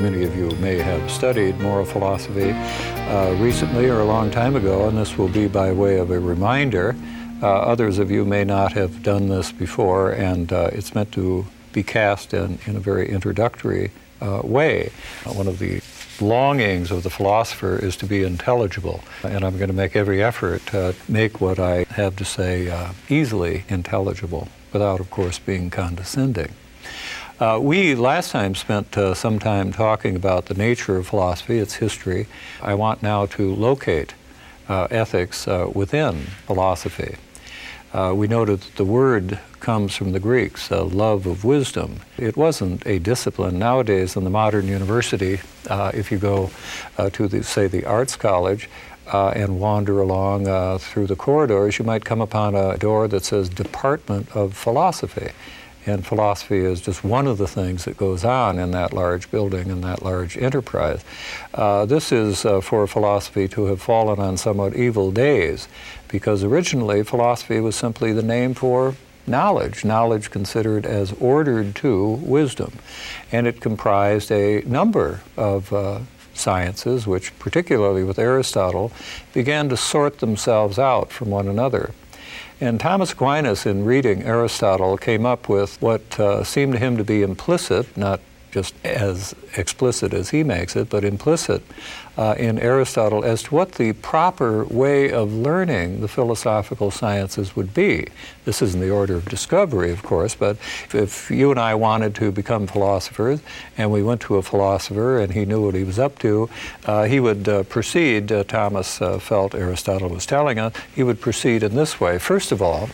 Many of you may have studied moral philosophy uh, recently or a long time ago, and this will be by way of a reminder. Uh, others of you may not have done this before, and uh, it's meant to be cast in, in a very introductory uh, way. one of the longings of the philosopher is to be intelligible, and I'm going to make every effort to make what I have to say uh, easily intelligible, without, of course, being condescending. Uh, we last time spent uh, some time talking about the nature of philosophy, its history. I want now to locate uh, ethics uh, within philosophy. Uh, we noted that the word comes from the Greeks, love of wisdom. It wasn't a discipline. Nowadays, in the modern university, uh, if you go to, the, say, the arts college, uh, and wander along uh, through the corridors, you might come upon a door that says Department of Philosophy. And philosophy is just one of the things that goes on in that large building and that large enterprise. Uh, this is uh, for philosophy to have fallen on somewhat evil days because originally philosophy was simply the name for knowledge, knowledge considered as ordered to wisdom. And it comprised a number of uh, sciences, which, particularly with Aristotle, began to sort themselves out from one another. And Thomas Aquinas, in reading Aristotle, came up with what uh, seemed to him to be implicit, not just as explicit as he makes it, but implicit uh, in Aristotle as to what the proper way of learning the philosophical sciences would be. This isn't the order of discovery, of course, but if you and I wanted to become philosophers and we went to a philosopher and he knew what he was up to, uh, he would uh, proceed, uh, Thomas uh, felt Aristotle was telling us, he would proceed in this way. First of all,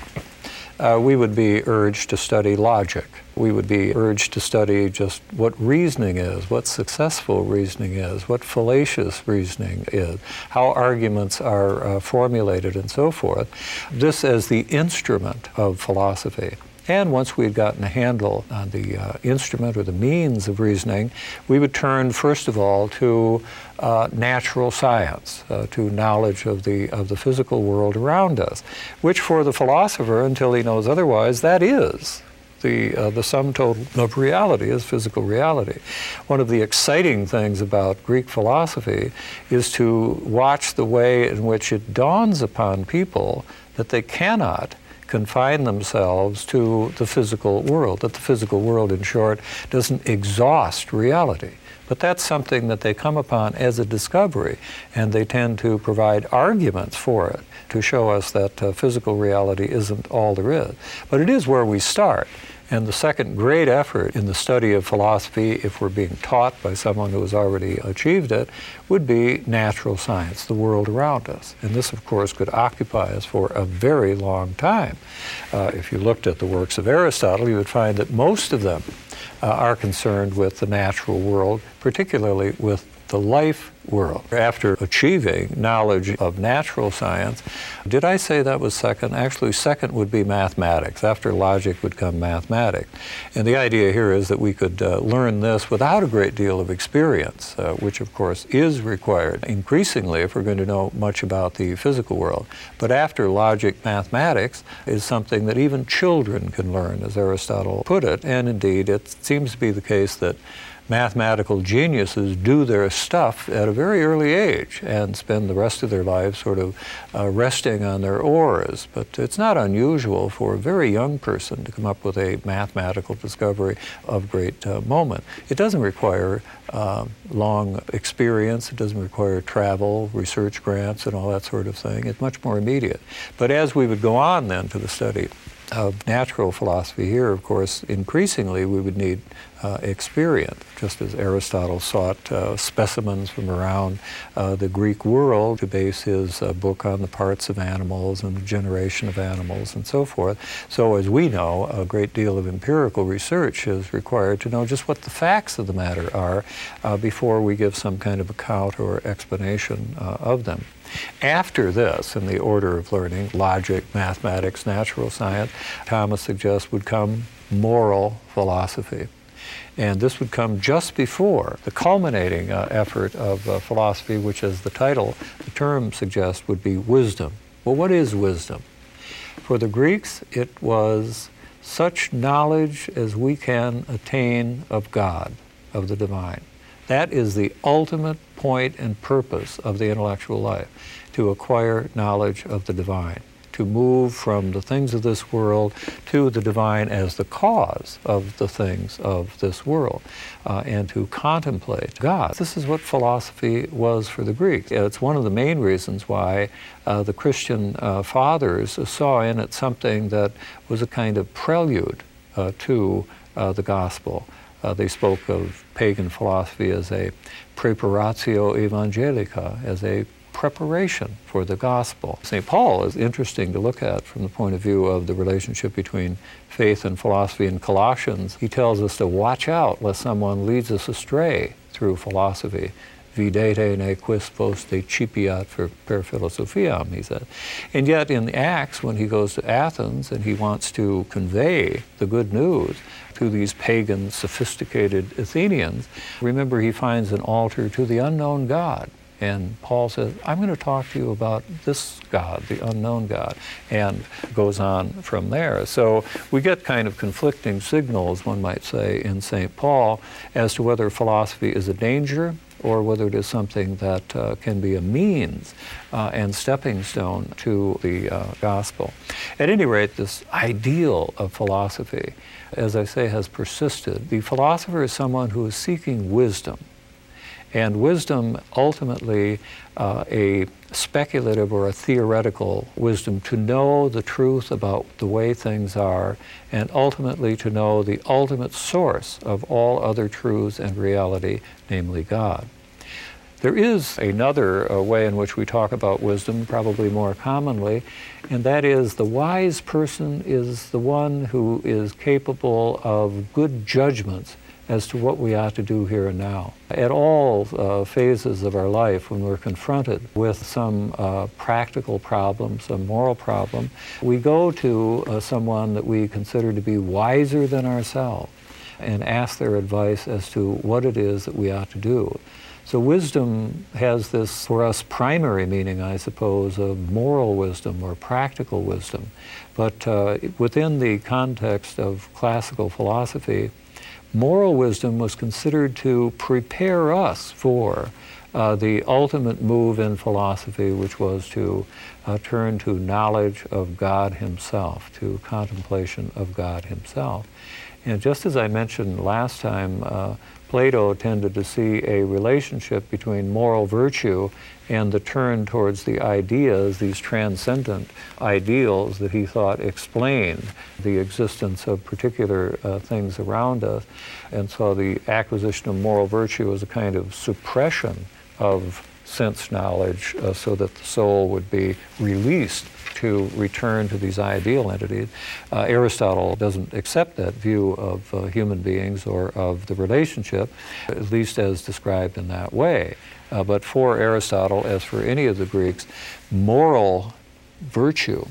uh, we would be urged to study logic. We would be urged to study just what reasoning is, what successful reasoning is, what fallacious reasoning is, how arguments are uh, formulated, and so forth. This as the instrument of philosophy. And once we had gotten a handle on the uh, instrument or the means of reasoning, we would turn first of all to uh, natural science, uh, to knowledge of the, of the physical world around us, which for the philosopher, until he knows otherwise, that is the, uh, the sum total of reality is physical reality. One of the exciting things about Greek philosophy is to watch the way in which it dawns upon people that they cannot confine themselves to the physical world, that the physical world, in short, doesn't exhaust reality. But that's something that they come upon as a discovery, and they tend to provide arguments for it to show us that uh, physical reality isn't all there is. But it is where we start. And the second great effort in the study of philosophy, if we're being taught by someone who has already achieved it, would be natural science, the world around us. And this, of course, could occupy us for a very long time. Uh, if you looked at the works of Aristotle, you would find that most of them uh, are concerned with the natural world, particularly with the life world. After achieving knowledge of natural science, did I say that was second? Actually, second would be mathematics. After logic would come mathematics. And the idea here is that we could uh, learn this without a great deal of experience, uh, which of course is required increasingly if we're going to know much about the physical world. But after logic, mathematics is something that even children can learn, as Aristotle put it. And indeed, it seems to be the case that mathematical geniuses do their stuff at a very early age and spend the rest of their lives sort of uh, resting on their oars. But it's not unusual for a very young person to come up with a mathematical discovery of great uh, moment. It doesn't require uh, long experience, it doesn't require travel, research grants, and all that sort of thing. It's much more immediate. But as we would go on then to the study of natural philosophy here, of course, increasingly we would need uh, experience, just as Aristotle sought uh, specimens from around uh, the Greek world to base his uh, book on the parts of animals and the generation of animals and so forth. So, as we know, a great deal of empirical research is required to know just what the facts of the matter are uh, before we give some kind of account or explanation uh, of them. After this, in the order of learning, logic, mathematics, natural science, Thomas suggests would come moral philosophy. And this would come just before the culminating uh, effort of uh, philosophy, which, as the title, the term suggests, would be wisdom. Well, what is wisdom? For the Greeks, it was such knowledge as we can attain of God, of the divine. That is the ultimate point and purpose of the intellectual life, to acquire knowledge of the divine to move from the things of this world to the divine as the cause of the things of this world uh, and to contemplate God. This is what philosophy was for the Greeks. It's one of the main reasons why uh, the Christian uh, fathers saw in it something that was a kind of prelude uh, to uh, the gospel. Uh, they spoke of pagan philosophy as a preparatio evangelica, as a preparation for the gospel. St. Paul is interesting to look at from the point of view of the relationship between faith and philosophy in Colossians. He tells us to watch out lest someone leads us astray through philosophy. Videte ne quis post decipiat for per philosophiam, he said. And yet in Acts, when he goes to Athens and he wants to convey the good news to these pagan, sophisticated Athenians, remember he finds an altar to the unknown God. And Paul says, I'm going to talk to you about this God, the unknown God, and goes on from there. So we get kind of conflicting signals, one might say, in St. Paul as to whether philosophy is a danger or whether it is something that uh, can be a means uh, and stepping stone to the uh, gospel. At any rate, this ideal of philosophy, as I say, has persisted. The philosopher is someone who is seeking wisdom and wisdom, ultimately, uh, a speculative or a theoretical wisdom to know the truth about the way things are, and ultimately to know the ultimate source of all other truths and reality, namely God. There is another uh, way in which we talk about wisdom, probably more commonly, and that is the wise person is the one who is capable of good judgments as to what we ought to do here and now. At all uh, phases of our life, when we're confronted with some uh, practical problem, some moral problem, we go to uh, someone that we consider to be wiser than ourselves and ask their advice as to what it is that we ought to do. So wisdom has this, for us, primary meaning, I suppose, of moral wisdom or practical wisdom. But uh, within the context of classical philosophy, moral wisdom was considered to prepare us for uh, the ultimate move in philosophy, which was to uh, turn to knowledge of God Himself, to contemplation of God Himself. And just as I mentioned last time, uh, Plato tended to see a relationship between moral virtue and the turn towards the ideas, these transcendent ideals that he thought explained the existence of particular uh, things around us. And so the acquisition of moral virtue was a kind of suppression of sense knowledge uh, so that the soul would be released to return to these ideal entities. Uh, Aristotle doesn't accept that view of uh, human beings or of the relationship, at least as described in that way. Uh, but for Aristotle, as for any of the Greeks, moral virtue,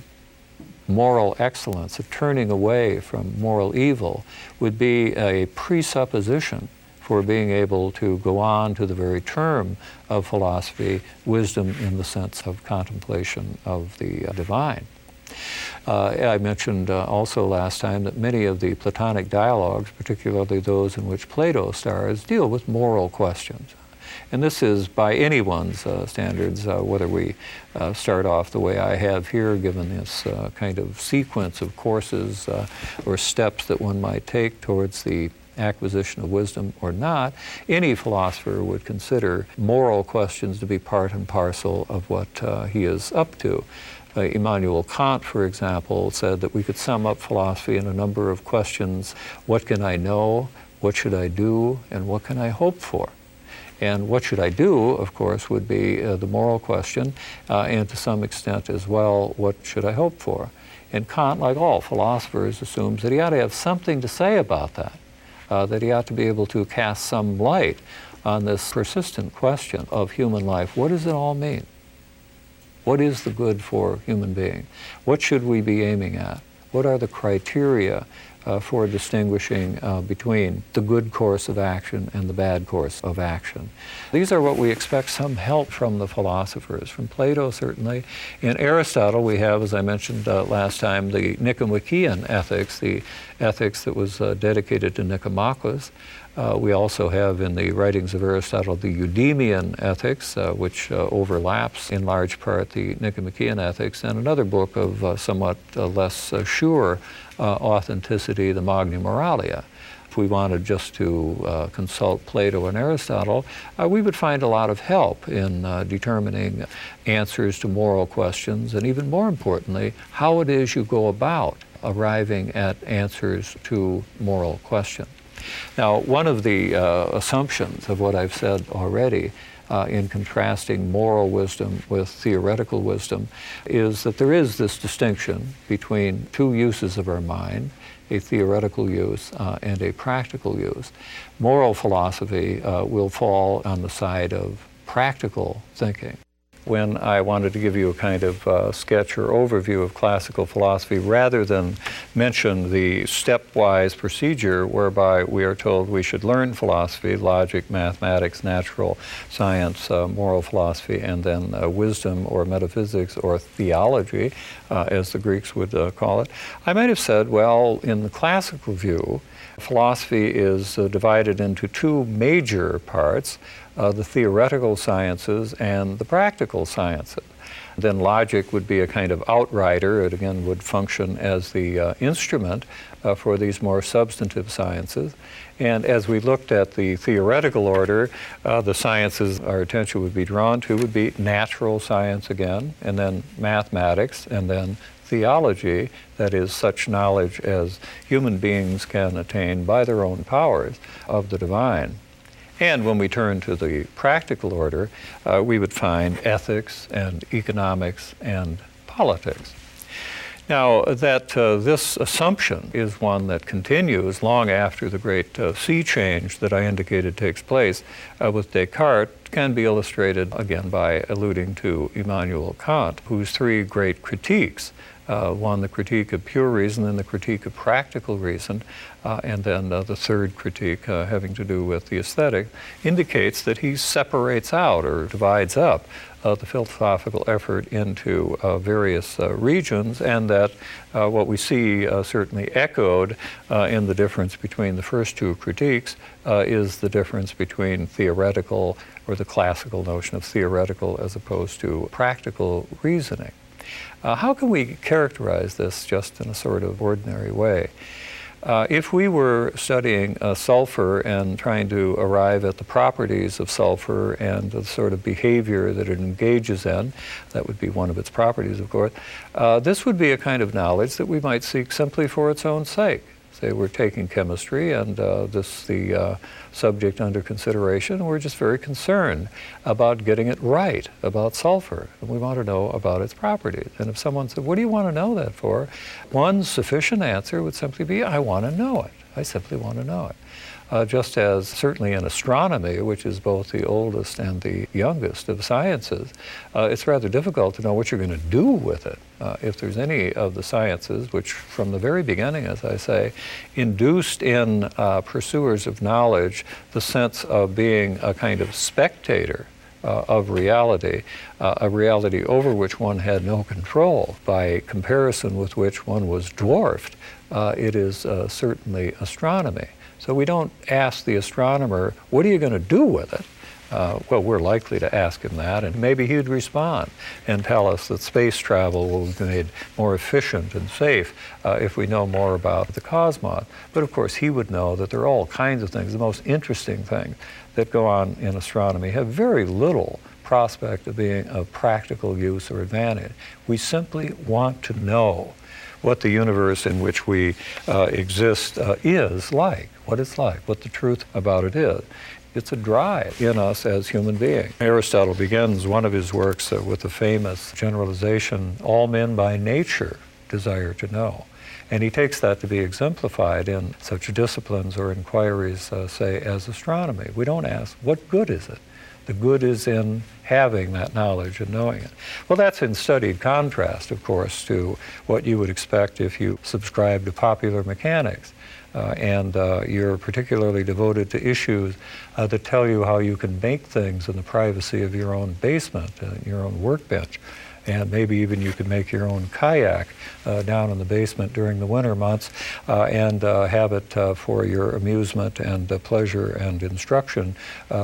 moral excellence, of turning away from moral evil, would be a presupposition for being able to go on to the very term of philosophy, wisdom in the sense of contemplation of the uh, divine. Uh, I mentioned uh, also last time that many of the Platonic dialogues, particularly those in which Plato stars, deal with moral questions. And this is by anyone's uh, standards, uh, whether we uh, start off the way I have here, given this kind of sequence of courses or steps that one might take towards the acquisition of wisdom or not, any philosopher would consider moral questions to be part and parcel of what uh, he is up to. Uh, Immanuel Kant, for example, said that we could sum up philosophy in a number of questions. What can I know? What should I do and what can I hope for? And what should I do, of course, would be uh, the moral question, uh, and to some extent as well, what should I hope for? And Kant, like all philosophers, assumes that he ought to have something to say about that, uh, that he ought to be able to cast some light on this persistent question of human life. What does it all mean? What is the good for human being? What should we be aiming at? What are the criteria uh, for distinguishing uh, between the good course of action and the bad course of action. These are what we expect some help from the philosophers, from Plato certainly. In Aristotle, we have, as I mentioned uh, last time, the Nicomachean ethics, the ethics that was uh, dedicated to Nicomachus. Uh, we also have in the writings of Aristotle the Eudemian ethics, uh, which uh, overlaps in large part the Nicomachean ethics, and another book of uh, somewhat uh, less uh, sure authenticity, the Magna Moralia. If we wanted just to consult Plato and Aristotle, we would find a lot of help in determining answers to moral questions, and even more importantly, how it is you go about arriving at answers to moral questions. Now, one of the uh, assumptions of what I've said already uh, in contrasting moral wisdom with theoretical wisdom is that there is this distinction between two uses of our mind a theoretical use uh, and a practical use. Moral philosophy uh, will fall on the side of practical thinking when I wanted to give you a kind of uh, sketch or overview of classical philosophy rather than mention the stepwise procedure whereby we are told we should learn philosophy, logic, mathematics, natural science, uh, moral philosophy, and then uh, wisdom or metaphysics or theology, uh, as the Greeks would uh, call it. I might have said, well, in the classical view, philosophy is uh, divided into two major parts uh, the theoretical sciences and the practical sciences. Then logic would be a kind of outrider. It again would function as the uh, instrument uh, for these more substantive sciences. And as we looked at the theoretical order, uh, the sciences our attention would be drawn to would be natural science again, and then mathematics, and then theology, that is, such knowledge as human beings can attain by their own powers of the divine. And when we turn to the practical order, uh, we would find ethics and economics and politics. Now, that uh, this assumption is one that continues long after the great uh, sea change that I indicated takes place uh, with Descartes can be illustrated again by alluding to Immanuel Kant, whose three great critiques uh, one, the critique of pure reason, then the critique of practical reason, uh, and then uh, the third critique uh, having to do with the aesthetic, indicates that he separates out or divides up uh, the philosophical effort into uh, various regions, and that what we see certainly echoed in the difference between the first two critiques is the difference between theoretical or the classical notion of theoretical as opposed to practical reasoning. Uh, how can we characterize this just in a sort of ordinary way? Uh, if we were studying uh, sulfur and trying to arrive at the properties of sulfur and the sort of behavior that it engages in, that would be one of its properties, of course, uh, this would be a kind of knowledge that we might seek simply for its own sake. Say we're taking chemistry and uh, this the uh, subject under consideration, we're just very concerned about getting it right about sulfur, and we want to know about its properties. And if someone said, "What do you want to know that for?" one sufficient answer would simply be, "I want to know it. I simply want to know it." Uh, just as certainly in astronomy, which is both the oldest and the youngest of sciences, uh, it's rather difficult to know what you're going to do with it. Uh, if there's any of the sciences, which from the very beginning, as I say, induced in uh, pursuers of knowledge the sense of being a kind of spectator uh, of reality, uh, a reality over which one had no control, by comparison with which one was dwarfed, uh, it is uh, certainly astronomy. So we don't ask the astronomer, what are you going to do with it? Uh, well, we're likely to ask him that, and maybe he'd respond and tell us that space travel will be made more efficient and safe uh, if we know more about the cosmos. But of course, he would know that there are all kinds of things. The most interesting things that go on in astronomy have very little prospect of being of practical use or advantage. We simply want to know what the universe in which we uh, exist uh, is like, what it's like, what the truth about it is. It's a drive in us as human beings. Aristotle begins one of his works uh, with the famous generalization all men by nature desire to know. And he takes that to be exemplified in such disciplines or inquiries, uh, say, as astronomy. We don't ask, what good is it? The good is in having that knowledge and knowing it. Well, that's in studied contrast, of course, to what you would expect if you subscribe to popular mechanics. Uh, and uh, you're particularly devoted to issues uh, that tell you how you can make things in the privacy of your own basement, uh, your own workbench and maybe even you could make your own kayak uh, down in the basement during the winter months uh, and uh, have it uh, for your amusement and pleasure and instruction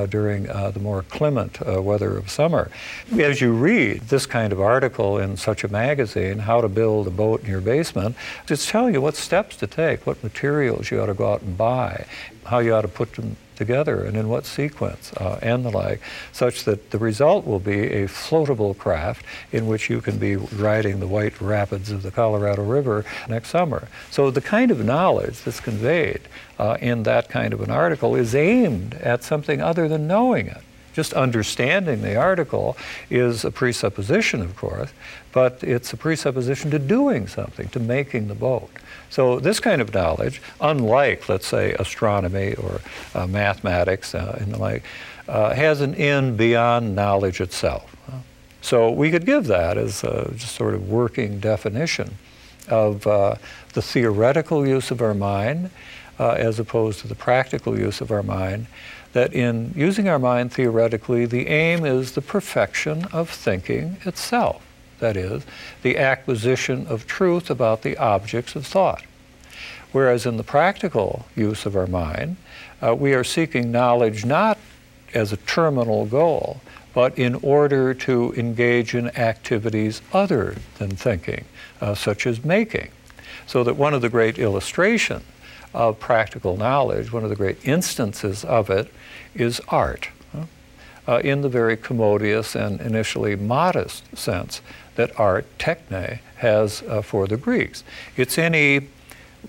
during the more clement weather of summer. As you read this kind of article in such a magazine, How to Build a Boat in Your Basement, it's telling you what steps to take, what materials you ought to go out and buy, how you ought to put them together and in what sequence uh, and the like, such that the result will be a floatable craft in which you can be riding the white rapids of the Colorado River next summer. So the kind of knowledge that's conveyed uh, in that kind of an article is aimed at something other than knowing it. Just understanding the article is a presupposition, of course, but it's a presupposition to doing something, to making the boat. So this kind of knowledge, unlike, let's say, astronomy or uh, mathematics uh, and the like, uh, has an end beyond knowledge itself. So we could give that as a just sort of working definition of uh, the theoretical use of our mind uh, as opposed to the practical use of our mind. That in using our mind theoretically, the aim is the perfection of thinking itself that is, the acquisition of truth about the objects of thought. Whereas in the practical use of our mind, uh, we are seeking knowledge not as a terminal goal, but in order to engage in activities other than thinking, uh, such as making. So that one of the great illustrations of practical knowledge, one of the great instances of it, is art, uh, in the very commodious and initially modest sense that art, techne, has uh, for the Greeks. It's any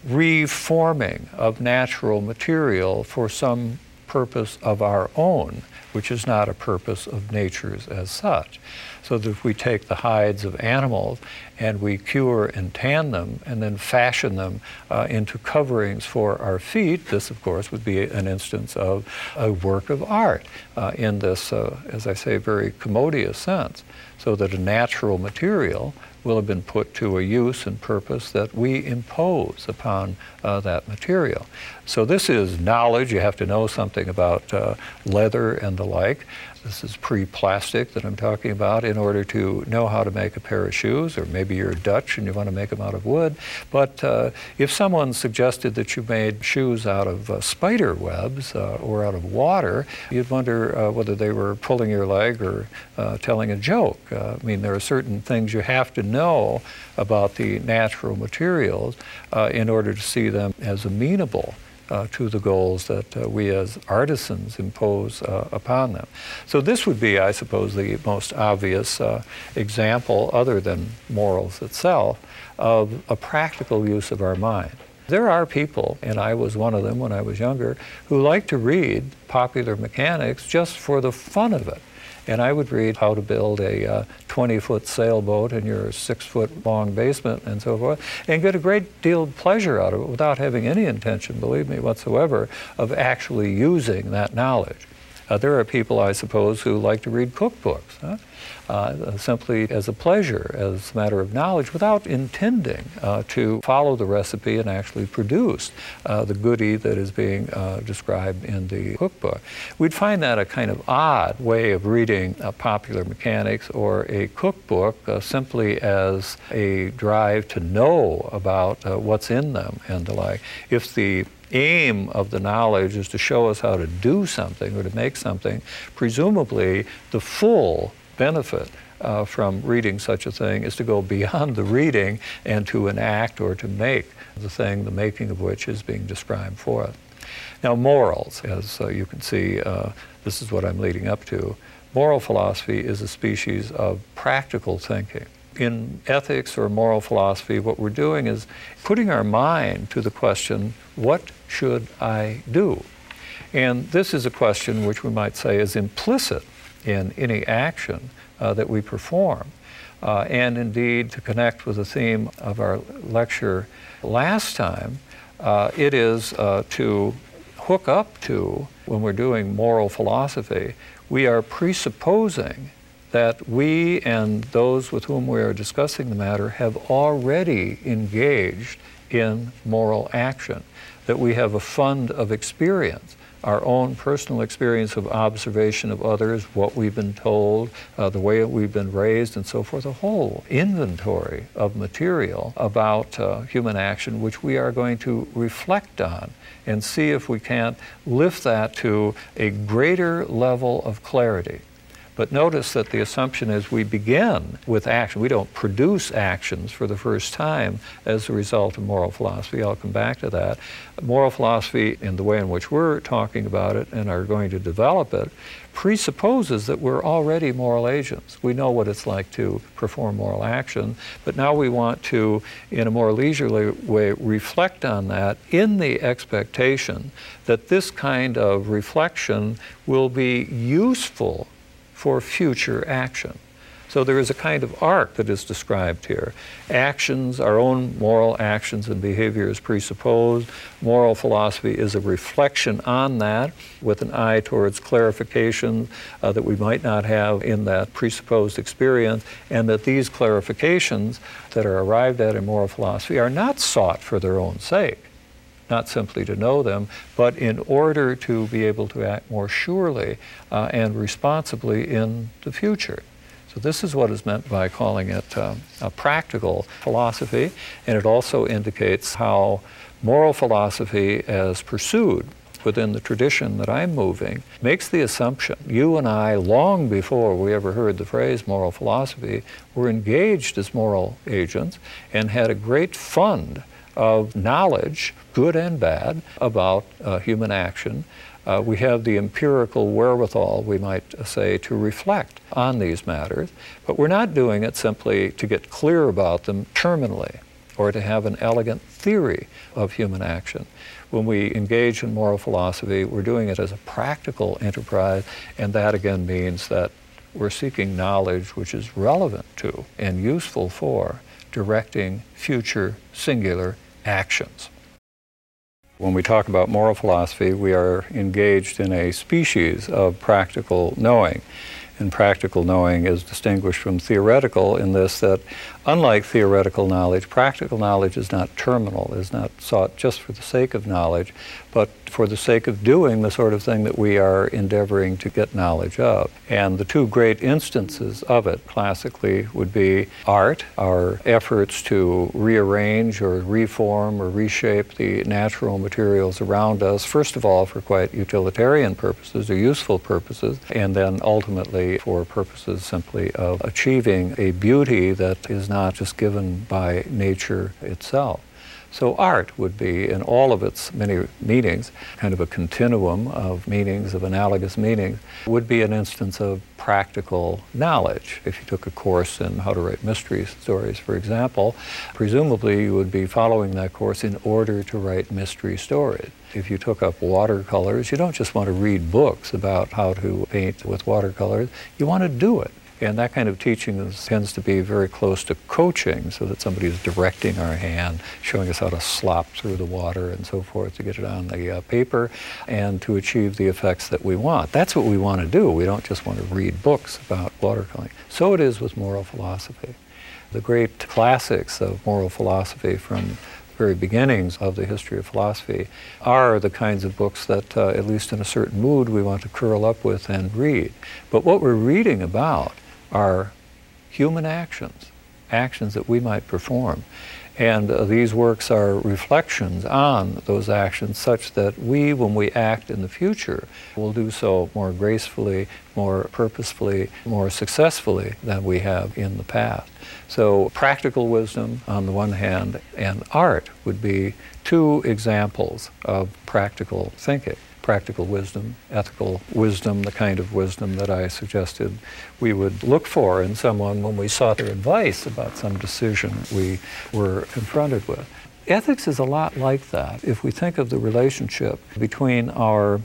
reforming of natural material for some purpose of our own, which is not a purpose of nature's as such. So that if we take the hides of animals and we cure and tan them and then fashion them uh, into coverings for our feet, this, of course, would be an instance of a work of art uh, in this, uh, as I say, very commodious sense. So that a natural material will have been put to a use and purpose that we impose upon uh, that material. So this is knowledge. You have to know something about uh, leather and the like. This is pre-plastic that I'm talking about in order to know how to make a pair of shoes, or maybe you're Dutch and you want to make them out of wood. But uh, if someone suggested that you made shoes out of uh, spider webs uh, or out of water, you'd wonder uh, whether they were pulling your leg or uh, telling a joke. I mean, there are certain things you have to know about the natural materials in order to see them as amenable uh, to the goals that uh, we as artisans impose uh, upon them. So, this would be, I suppose, the most obvious uh, example, other than morals itself, of a practical use of our mind. There are people, and I was one of them when I was younger, who like to read popular mechanics just for the fun of it. And I would read how to build a 20 uh, foot sailboat in your six foot long basement and so forth, and get a great deal of pleasure out of it without having any intention, believe me, whatsoever, of actually using that knowledge. Uh, there are people, I suppose, who like to read cookbooks. Huh? Uh, simply as a pleasure, as a matter of knowledge, without intending uh, to follow the recipe and actually produce uh, the goodie that is being uh, described in the cookbook. We'd find that a kind of odd way of reading uh, popular mechanics or a cookbook uh, simply as a drive to know about what's in them and the like. If the aim of the knowledge is to show us how to do something or to make something, presumably the full benefit uh, from reading such a thing is to go beyond the reading and to enact or to make the thing, the making of which is being described for us. Now, morals, as uh, you can see, uh, this is what I'm leading up to. Moral philosophy is a species of practical thinking. in ethics or moral philosophy, what we're doing is putting our mind to the question, what should I do? And this is a question which we might say is implicit in any action uh, that we perform. Uh, and indeed, to connect with the theme of our lecture last time, uh, it is uh, to hook up to, when we're doing moral philosophy, we are presupposing that we and those with whom we are discussing the matter have already engaged in moral action, that we have a fund of experience our own personal experience of observation of others, what we've been told, uh, the way we've been raised, and so forth, a whole inventory of material about uh, human action, which we are going to reflect on and see if we can't lift that to a greater level of clarity. But notice that the assumption is we begin with action. We don't produce actions for the first time as a result of moral philosophy. I'll come back to that. Moral philosophy, in the way in which we're talking about it and are going to develop it, presupposes that we're already moral agents. We know what it's like to perform moral action, but now we want to, in a more leisurely way, reflect on that in the expectation that this kind of reflection will be useful for future action. So there is a kind of arc that is described here. Actions, our own moral actions and behaviors presupposed. Moral philosophy is a reflection on that with an eye towards clarification uh, that we might not have in that presupposed experience, and that these clarifications that are arrived at in moral philosophy are not sought for their own sake not simply to know them, but in order to be able to act more surely uh, and responsibly in the future. So, this is what is meant by calling it uh, a practical philosophy, and it also indicates how moral philosophy, as pursued within the tradition that I'm moving, makes the assumption you and I, long before we ever heard the phrase moral philosophy, were engaged as moral agents and had a great fund of knowledge, good and bad, about uh, human action. Uh, we have the empirical wherewithal, we might say, to reflect on these matters, but we're not doing it simply to get clear about them terminally or to have an elegant theory of human action. When we engage in moral philosophy, we're doing it as a practical enterprise, and that again means that we're seeking knowledge which is relevant to and useful for directing future singular actions. When we talk about moral philosophy, we are engaged in a species of practical knowing. And practical knowing is distinguished from theoretical in this that, unlike theoretical knowledge, practical knowledge is not terminal, is not sought just for the sake of knowledge, but for the sake of doing the sort of thing that we are endeavoring to get knowledge of. And the two great instances of it classically would be art, our efforts to rearrange or reform or reshape the natural materials around us, first of all for quite utilitarian purposes or useful purposes, and then ultimately for purposes simply of achieving a beauty that is not just given by nature itself. So art would be, in all of its many meanings, kind of a continuum of meanings, of analogous meanings, would be an instance of practical knowledge. If you took a course in how to write mystery stories, for example, presumably you would be following that course in order to write mystery stories. If you took up watercolors, you don't just want to read books about how to paint with watercolors, you want to do it. And that kind of teaching tends to be very close to coaching, so that somebody is directing our hand, showing us how to slop through the water and so forth to get it on the uh, paper and to achieve the effects that we want. That's what we want to do. We don't just want to read books about watercoloring. So it is with moral philosophy. The great classics of moral philosophy from the very beginnings of the history of philosophy are the kinds of books that, uh, at least in a certain mood, we want to curl up with and read. But what we're reading about are human actions, actions that we might perform. And uh, these works are reflections on those actions such that we, when we act in the future, will do so more gracefully, more purposefully, more successfully than we have in the past. So, practical wisdom on the one hand, and art would be two examples of practical thinking. Practical wisdom, ethical wisdom, the kind of wisdom that I suggested we would look for in someone when we sought their advice about some decision we were confronted with. Ethics is a lot like that. If we think of the relationship between our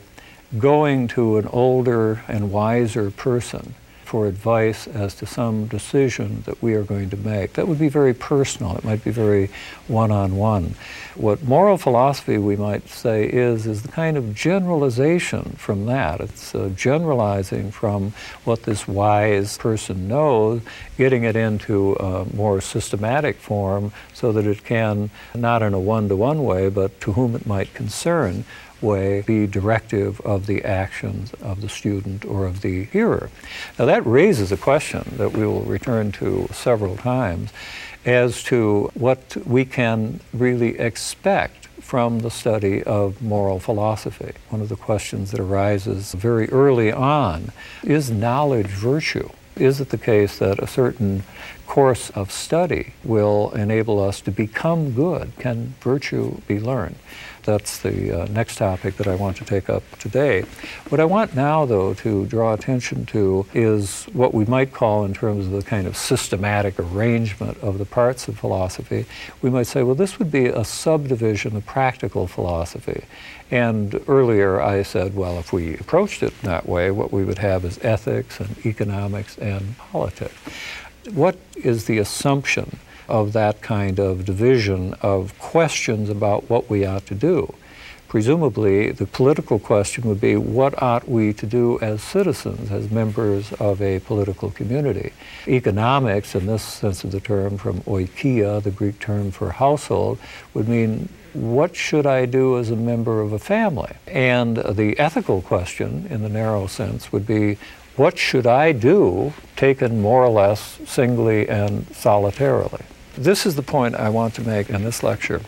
going to an older and wiser person for advice as to some decision that we are going to make. That would be very personal. It might be very one-on-one. What moral philosophy, we might say, is is the kind of generalization from that. It's uh, generalizing from what this wise person knows, getting it into a more systematic form so that it can, not in a one-to-one way, but to whom it might concern, way be directive of the actions of the student or of the hearer. Now that raises a question that we will return to several times as to what we can really expect from the study of moral philosophy. One of the questions that arises very early on is knowledge virtue? Is it the case that a certain course of study will enable us to become good? Can virtue be learned? That's the uh, next topic that I want to take up today. What I want now, though, to draw attention to is what we might call, in terms of the kind of systematic arrangement of the parts of philosophy, we might say, well, this would be a subdivision of practical philosophy. And earlier I said, well, if we approached it that way, what we would have is ethics and economics and politics. What is the assumption of that kind of division of questions about what we ought to do. Presumably, the political question would be what ought we to do as citizens, as members of a political community? Economics, in this sense of the term, from oikia, the Greek term for household, would mean what should I do as a member of a family? And the ethical question, in the narrow sense, would be what should I do, taken more or less singly and solitarily? This is the point I want to make in this lecture.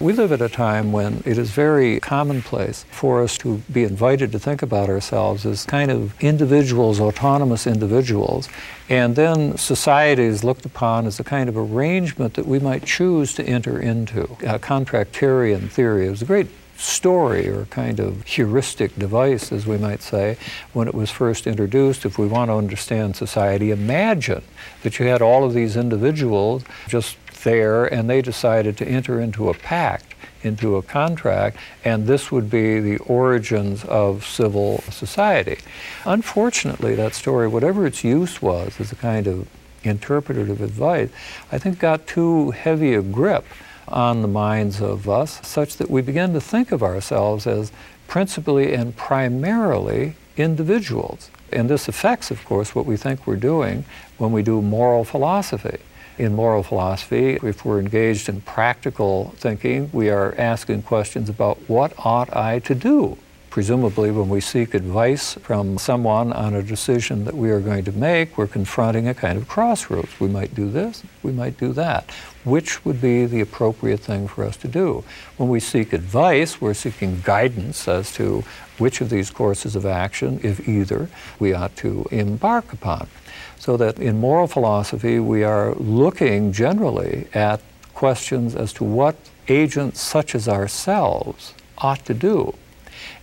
We live at a time when it is very commonplace for us to be invited to think about ourselves as kind of individuals, autonomous individuals, and then society is looked upon as a kind of arrangement that we might choose to enter into. A contractarian theory is a great story or kind of heuristic device, as we might say, when it was first introduced. If we want to understand society, imagine that you had all of these individuals just there and they decided to enter into a pact into a contract, and this would be the origins of civil society. Unfortunately, that story, whatever its use was as a kind of interpretative advice, I think got too heavy a grip on the minds of us, such that we begin to think of ourselves as principally and primarily individuals. And this affects, of course, what we think we're doing when we do moral philosophy. In moral philosophy, if we're engaged in practical thinking, we are asking questions about what ought I to do? Presumably, when we seek advice from someone on a decision that we are going to make, we're confronting a kind of crossroads. We might do this, we might do that. Which would be the appropriate thing for us to do? When we seek advice, we're seeking guidance as to which of these courses of action, if either, we ought to embark upon. So that in moral philosophy, we are looking generally at questions as to what agents such as ourselves ought to do.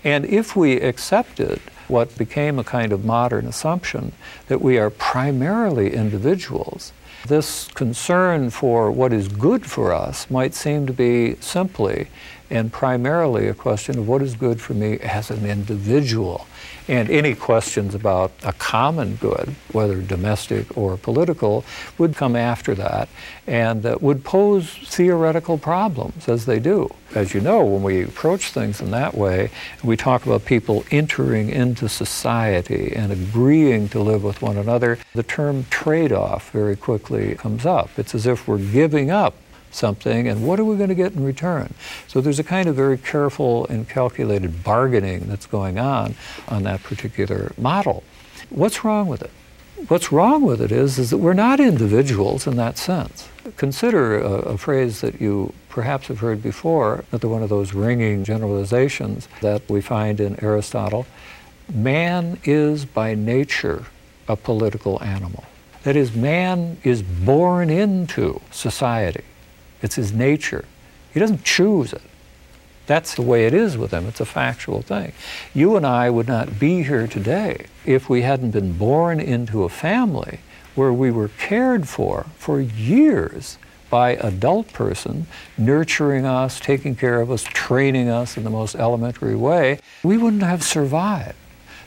And if we accepted what became a kind of modern assumption that we are primarily individuals, this concern for what is good for us might seem to be simply and primarily a question of what is good for me as an individual. And any questions about a common good, whether domestic or political, would come after that and uh, would pose theoretical problems, as they do. As you know, when we approach things in that way, we talk about people entering into society and agreeing to live with one another, the term trade off very quickly comes up. It's as if we're giving up something and what are we going to get in return? So there's a kind of very careful and calculated bargaining that's going on on that particular model. What's wrong with it? What's wrong with it is, is that we're not individuals in that sense. Consider a, a phrase that you perhaps have heard before, another one of those ringing generalizations that we find in Aristotle. Man is by nature a political animal. That is, man is born into society. It's his nature. He doesn't choose it. That's the way it is with him. It's a factual thing. You and I would not be here today if we hadn't been born into a family where we were cared for for years by adult person nurturing us, taking care of us, training us in the most elementary way, we wouldn't have survived.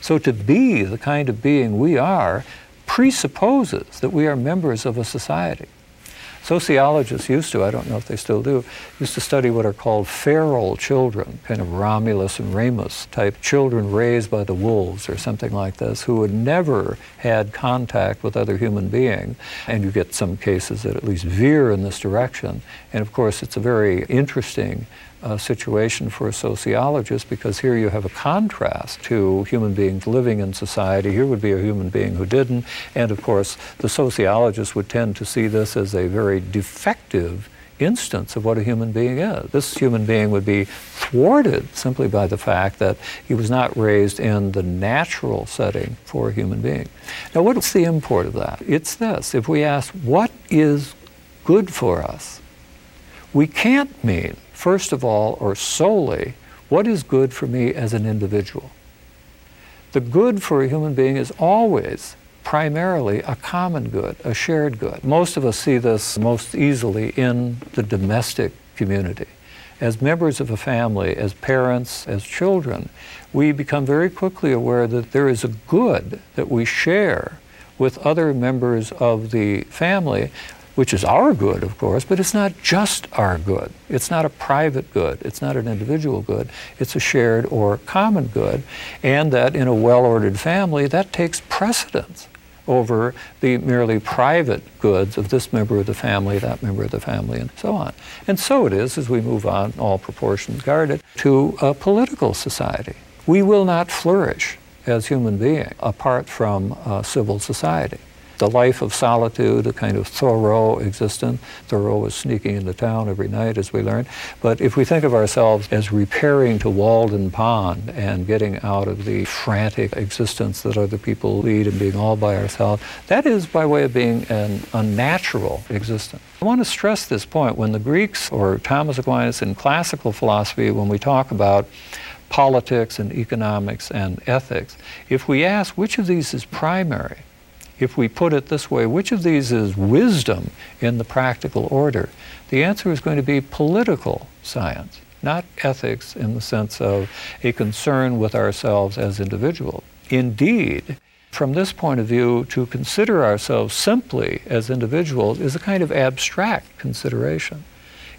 So to be the kind of being we are presupposes that we are members of a society. Sociologists used to, I don't know if they still do, used to study what are called feral children, kind of Romulus and Remus type children raised by the wolves or something like this, who had never had contact with other human beings. And you get some cases that at least veer in this direction. And of course, it's a very interesting uh, situation for a sociologist because here you have a contrast to human beings living in society. Here would be a human being who didn't. And of course, the sociologist would tend to see this as a very defective instance of what a human being is. This human being would be thwarted simply by the fact that he was not raised in the natural setting for a human being. Now, what's the import of that? It's this if we ask, what is good for us? We can't mean first of all, or solely, what is good for me as an individual? The good for a human being is always primarily a common good, a shared good. Most of us see this most easily in the domestic community. As members of a family, as parents, as children, we become very quickly aware that there is a good that we share with other members of the family which is our good, of course, but it's not just our good. It's not a private good. It's not an individual good. It's a shared or common good. And that in a well ordered family, that takes precedence over the merely private goods of this member of the family, that member of the family, and so on. And so it is as we move on, all proportions guarded, to a political society. We will not flourish as human beings apart from civil society the life of solitude, a kind of Thoreau existence. Thoreau was sneaking into town every night, as we learned. But if we think of ourselves as repairing to Walden Pond and getting out of the frantic existence that other people lead and being all by ourselves, that is by way of being an unnatural existence. I want to stress this point. When the Greeks or Thomas Aquinas in classical philosophy, when we talk about politics and economics and ethics, if we ask which of these is primary, if we put it this way, which of these is wisdom in the practical order? The answer is going to be political science, not ethics in the sense of a concern with ourselves as individuals. Indeed, from this point of view, to consider ourselves simply as individuals is a kind of abstract consideration.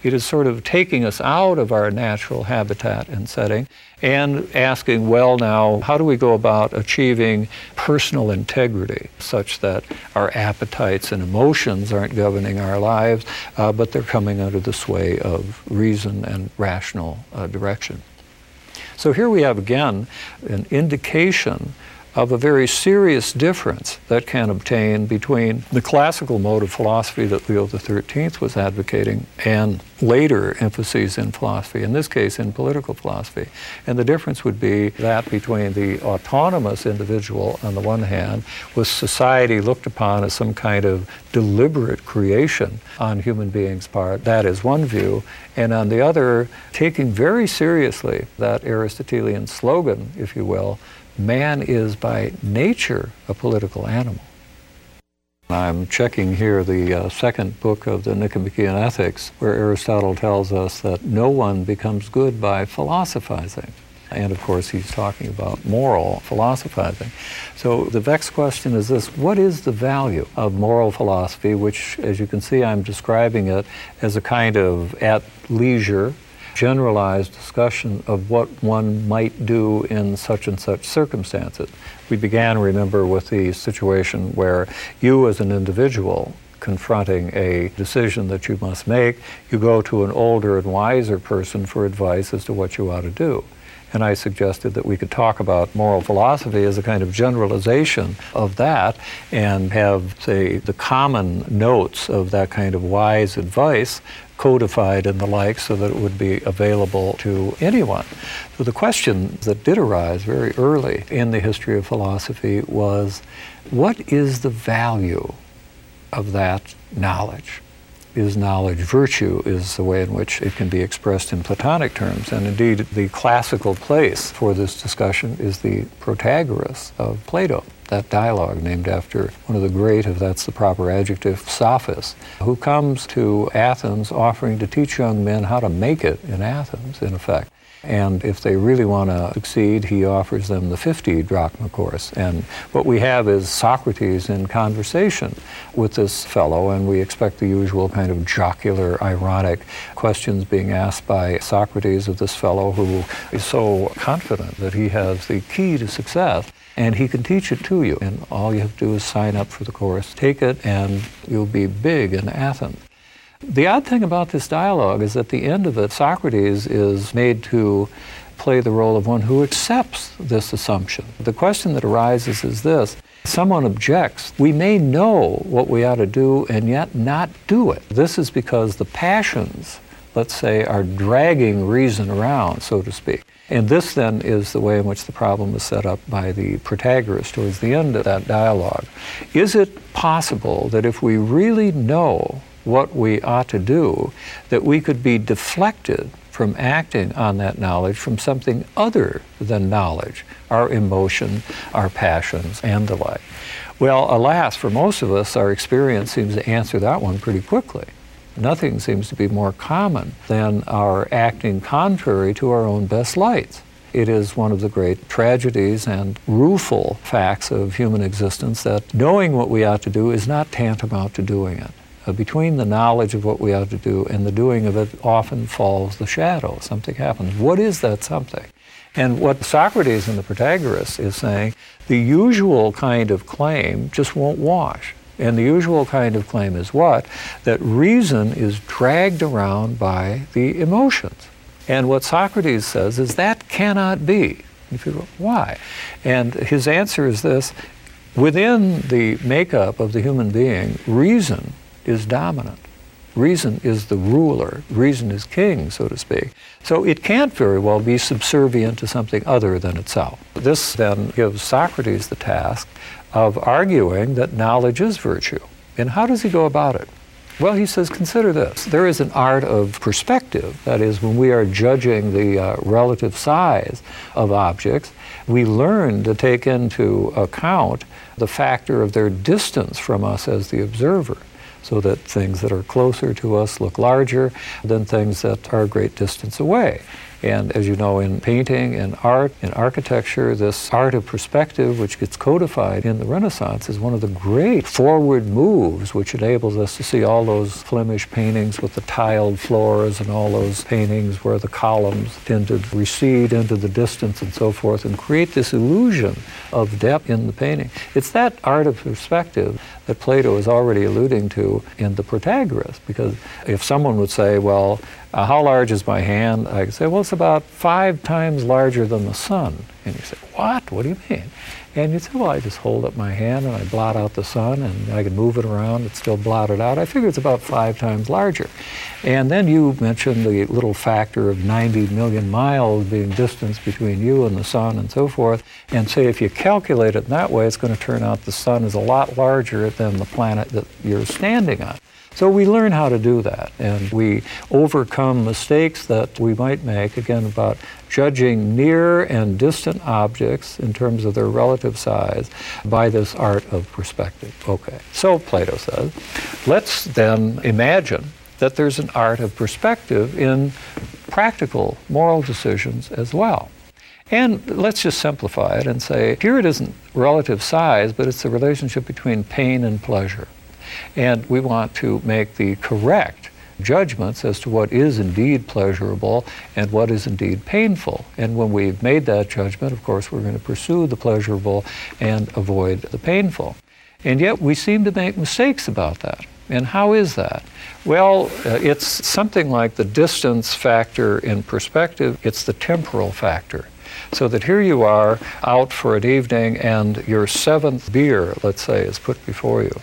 It is sort of taking us out of our natural habitat and setting and asking, well, now, how do we go about achieving personal integrity such that our appetites and emotions aren't governing our lives, uh, but they're coming under the sway of reason and rational uh, direction? So here we have again an indication of a very serious difference that can obtain between the classical mode of philosophy that Leo XIII was advocating and later emphases in philosophy, in this case in political philosophy. And the difference would be that between the autonomous individual on the one hand, with society looked upon as some kind of deliberate creation on human beings' part, that is one view, and on the other, taking very seriously that Aristotelian slogan, if you will, man is by nature a political animal. I'm checking here the uh, second book of the Nicomachean Ethics, where Aristotle tells us that no one becomes good by philosophizing. And of course, he's talking about moral philosophizing. So the vexed question is this what is the value of moral philosophy, which, as you can see, I'm describing it as a kind of at leisure generalized discussion of what one might do in such and such circumstances. We began, remember, with the situation where you as an individual confronting a decision that you must make, you go to an older and wiser person for advice as to what you ought to do. And I suggested that we could talk about moral philosophy as a kind of generalization of that and have, say, the common notes of that kind of wise advice codified and the like so that it would be available to anyone. So the question that did arise very early in the history of philosophy was what is the value of that knowledge? Is knowledge virtue is the way in which it can be expressed in Platonic terms. And indeed, the classical place for this discussion is the Protagoras of Plato, that dialogue named after one of the great, if that's the proper adjective, sophists, who comes to Athens offering to teach young men how to make it in Athens, in effect. And if they really want to succeed, he offers them the 50 drachma course. And what we have is Socrates in conversation with this fellow, and we expect the usual kind of jocular, ironic questions being asked by Socrates of this fellow who is so confident that he has the key to success and he can teach it to you. And all you have to do is sign up for the course, take it, and you'll be big in Athens. The odd thing about this dialogue is at the end of it, Socrates is made to play the role of one who accepts this assumption. The question that arises is this someone objects, we may know what we ought to do and yet not do it. This is because the passions, let's say, are dragging reason around, so to speak. And this then is the way in which the problem is set up by the Protagoras towards the end of that dialogue. Is it possible that if we really know what we ought to do, that we could be deflected from acting on that knowledge from something other than knowledge, our emotion, our passions, and the like. Well, alas, for most of us, our experience seems to answer that one pretty quickly. Nothing seems to be more common than our acting contrary to our own best lights. It is one of the great tragedies and rueful facts of human existence that knowing what we ought to do is not tantamount to doing it uh, between the knowledge of what we ought to do and the doing of it often falls the shadow. Something happens. What is that something? And what Socrates in the Protagoras is saying, the usual kind of claim just won't wash. And the usual kind of claim is what? That reason is dragged around by the emotions. And what Socrates says is that cannot be. Go, why? And his answer is this within the makeup of the human being, reason is dominant. Reason is the ruler. Reason is king, so to speak. So it can't very well be subservient to something other than itself. This then gives Socrates the task of arguing that knowledge is virtue. And how does he go about it? Well, he says, consider this. There is an art of perspective. That is, when we are judging the uh, relative size of objects, we learn to take into account the factor of their distance from us as the observer so that things that are closer to us look larger than things that are a great distance away. And as you know, in painting and art and architecture, this art of perspective, which gets codified in the Renaissance, is one of the great forward moves which enables us to see all those Flemish paintings with the tiled floors and all those paintings where the columns tend to recede into the distance and so forth and create this illusion of depth in the painting. It's that art of perspective that Plato is already alluding to in the Protagoras, because if someone would say, well, uh, how large is my hand? I say, well, it's about five times larger than the sun. And you say, what? What do you mean? And you say, well, I just hold up my hand and I blot out the sun and I can move it around. It's still blotted out. I figure it's about five times larger. And then you mentioned the little factor of 90 million miles being distance between you and the sun and so forth. And say if you calculate it that way, it's going to turn out the sun is a lot larger than the planet that you're standing on. So we learn how to do that, and we overcome mistakes that we might make, again, about judging near and distant objects in terms of their relative size by this art of perspective. Okay, so Plato says, let's then imagine that there's an art of perspective in practical moral decisions as well. And let's just simplify it and say here it isn't relative size, but it's the relationship between pain and pleasure. And we want to make the correct judgments as to what is indeed pleasurable and what is indeed painful. And when we've made that judgment, of course, we're going to pursue the pleasurable and avoid the painful. And yet we seem to make mistakes about that. And how is that? Well, uh, it's something like the distance factor in perspective, it's the temporal factor. So that here you are out for an evening and your seventh beer, let's say, is put before you.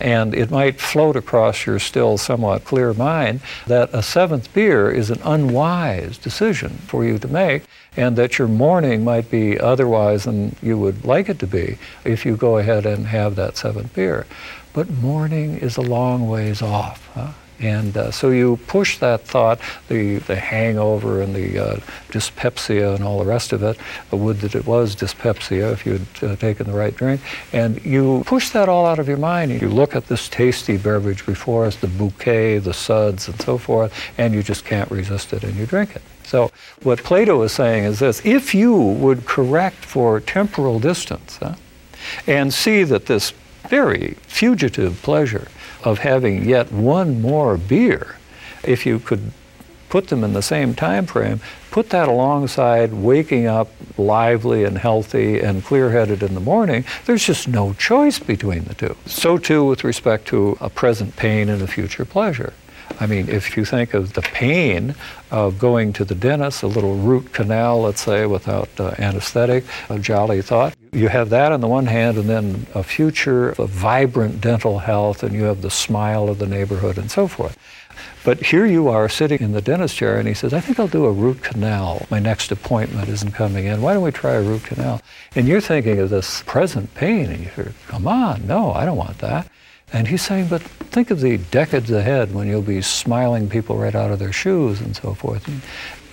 And it might float across your still somewhat clear mind that a seventh beer is an unwise decision for you to make and that your morning might be otherwise than you would like it to be if you go ahead and have that seventh beer. But morning is a long ways off. Huh? And uh, so you push that thought, the, the hangover and the uh, dyspepsia and all the rest of it, the would that it was dyspepsia if you had uh, taken the right drink, and you push that all out of your mind. You look at this tasty beverage before us, the bouquet, the suds, and so forth, and you just can't resist it and you drink it. So what Plato is saying is this, if you would correct for temporal distance huh, and see that this very fugitive pleasure of having yet one more beer, if you could put them in the same time frame, put that alongside waking up lively and healthy and clear-headed in the morning, there's just no choice between the two. So too with respect to a present pain and a future pleasure. I mean, if you think of the pain of going to the dentist, a little root canal, let's say, without uh, anesthetic, a jolly thought. You have that on the one hand, and then a future of vibrant dental health, and you have the smile of the neighborhood and so forth. But here you are sitting in the dentist chair, and he says, I think I'll do a root canal. My next appointment isn't coming in. Why don't we try a root canal? And you're thinking of this present pain, and you say, Come on, no, I don't want that. And he's saying, but think of the decades ahead when you'll be smiling people right out of their shoes and so forth. And,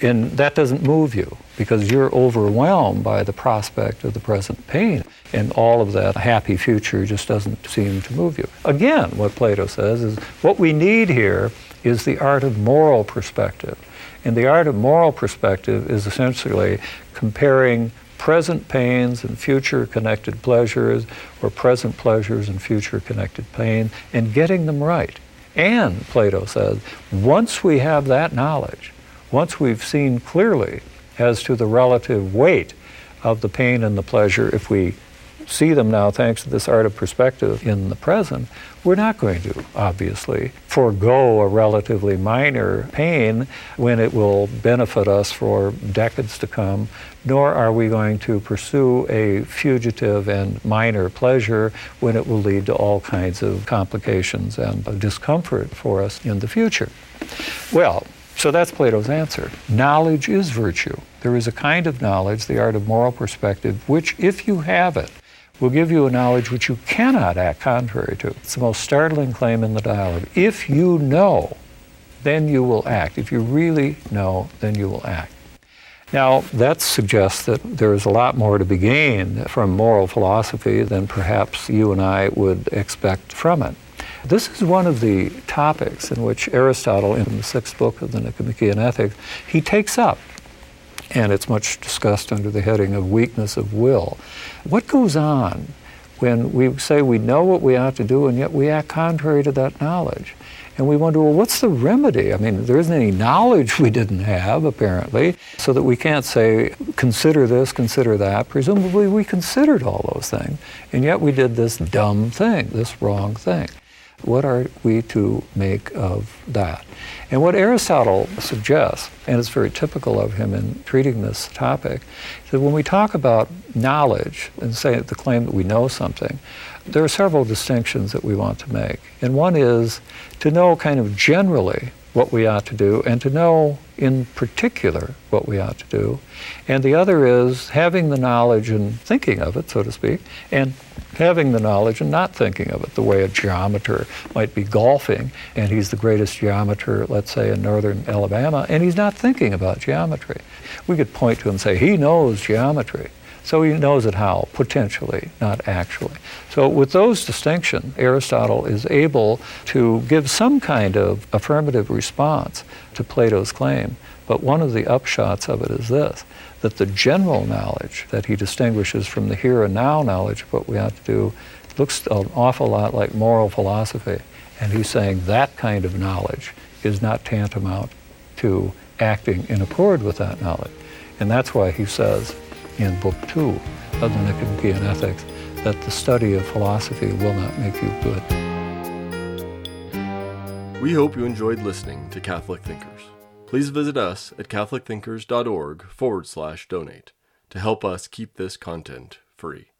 and that doesn't move you because you're overwhelmed by the prospect of the present pain. And all of that happy future just doesn't seem to move you. Again, what Plato says is what we need here is the art of moral perspective. And the art of moral perspective is essentially comparing present pains and future connected pleasures, or present pleasures and future connected pain, and getting them right. And, Plato says, once we have that knowledge, once we've seen clearly as to the relative weight of the pain and the pleasure, if we see them now thanks to this art of perspective in the present, we're not going to, obviously, forego a relatively minor pain when it will benefit us for decades to come, nor are we going to pursue a fugitive and minor pleasure when it will lead to all kinds of complications and discomfort for us in the future. Well, so that's Plato's answer. Knowledge is virtue. There is a kind of knowledge, the art of moral perspective, which, if you have it, will give you a knowledge which you cannot act contrary to. It's the most startling claim in the dialogue. If you know, then you will act. If you really know, then you will act. Now, that suggests that there is a lot more to be gained from moral philosophy than perhaps you and I would expect from it. This is one of the topics in which Aristotle, in the sixth book of the Nicomachean Ethics, he takes up and it's much discussed under the heading of weakness of will. What goes on when we say we know what we ought to do and yet we act contrary to that knowledge? And we wonder, well, what's the remedy? I mean, there isn't any knowledge we didn't have, apparently, so that we can't say, consider this, consider that. Presumably, we considered all those things, and yet we did this dumb thing, this wrong thing. What are we to make of that? And what Aristotle suggests, and it's very typical of him in treating this topic, is that when we talk about knowledge and say the claim that we know something, there are several distinctions that we want to make. And one is to know kind of generally what we ought to do and to know in particular what we ought to do. And the other is having the knowledge and thinking of it, so to speak, and having the knowledge and not thinking of it, the way a geometer might be golfing, and he's the greatest geometer, let's say, in northern Alabama, and he's not thinking about geometry. We could point to him and say, he knows geometry. So he knows it how? Potentially, not actually. So with those distinctions, Aristotle is able to give some kind of affirmative response to Plato's claim. But one of the upshots of it is this, that the general knowledge that he distinguishes from the here and now knowledge of what we ought to do looks an awful lot like moral philosophy. And he's saying that kind of knowledge is not tantamount to acting in accord with that knowledge. And that's why he says, in Book Two of the Nicomachean Ethics that the study of philosophy will not make you good. We hope you enjoyed listening to Catholic Thinkers. Please visit us at catholicthinkers.org forward slash donate to help us keep this content free.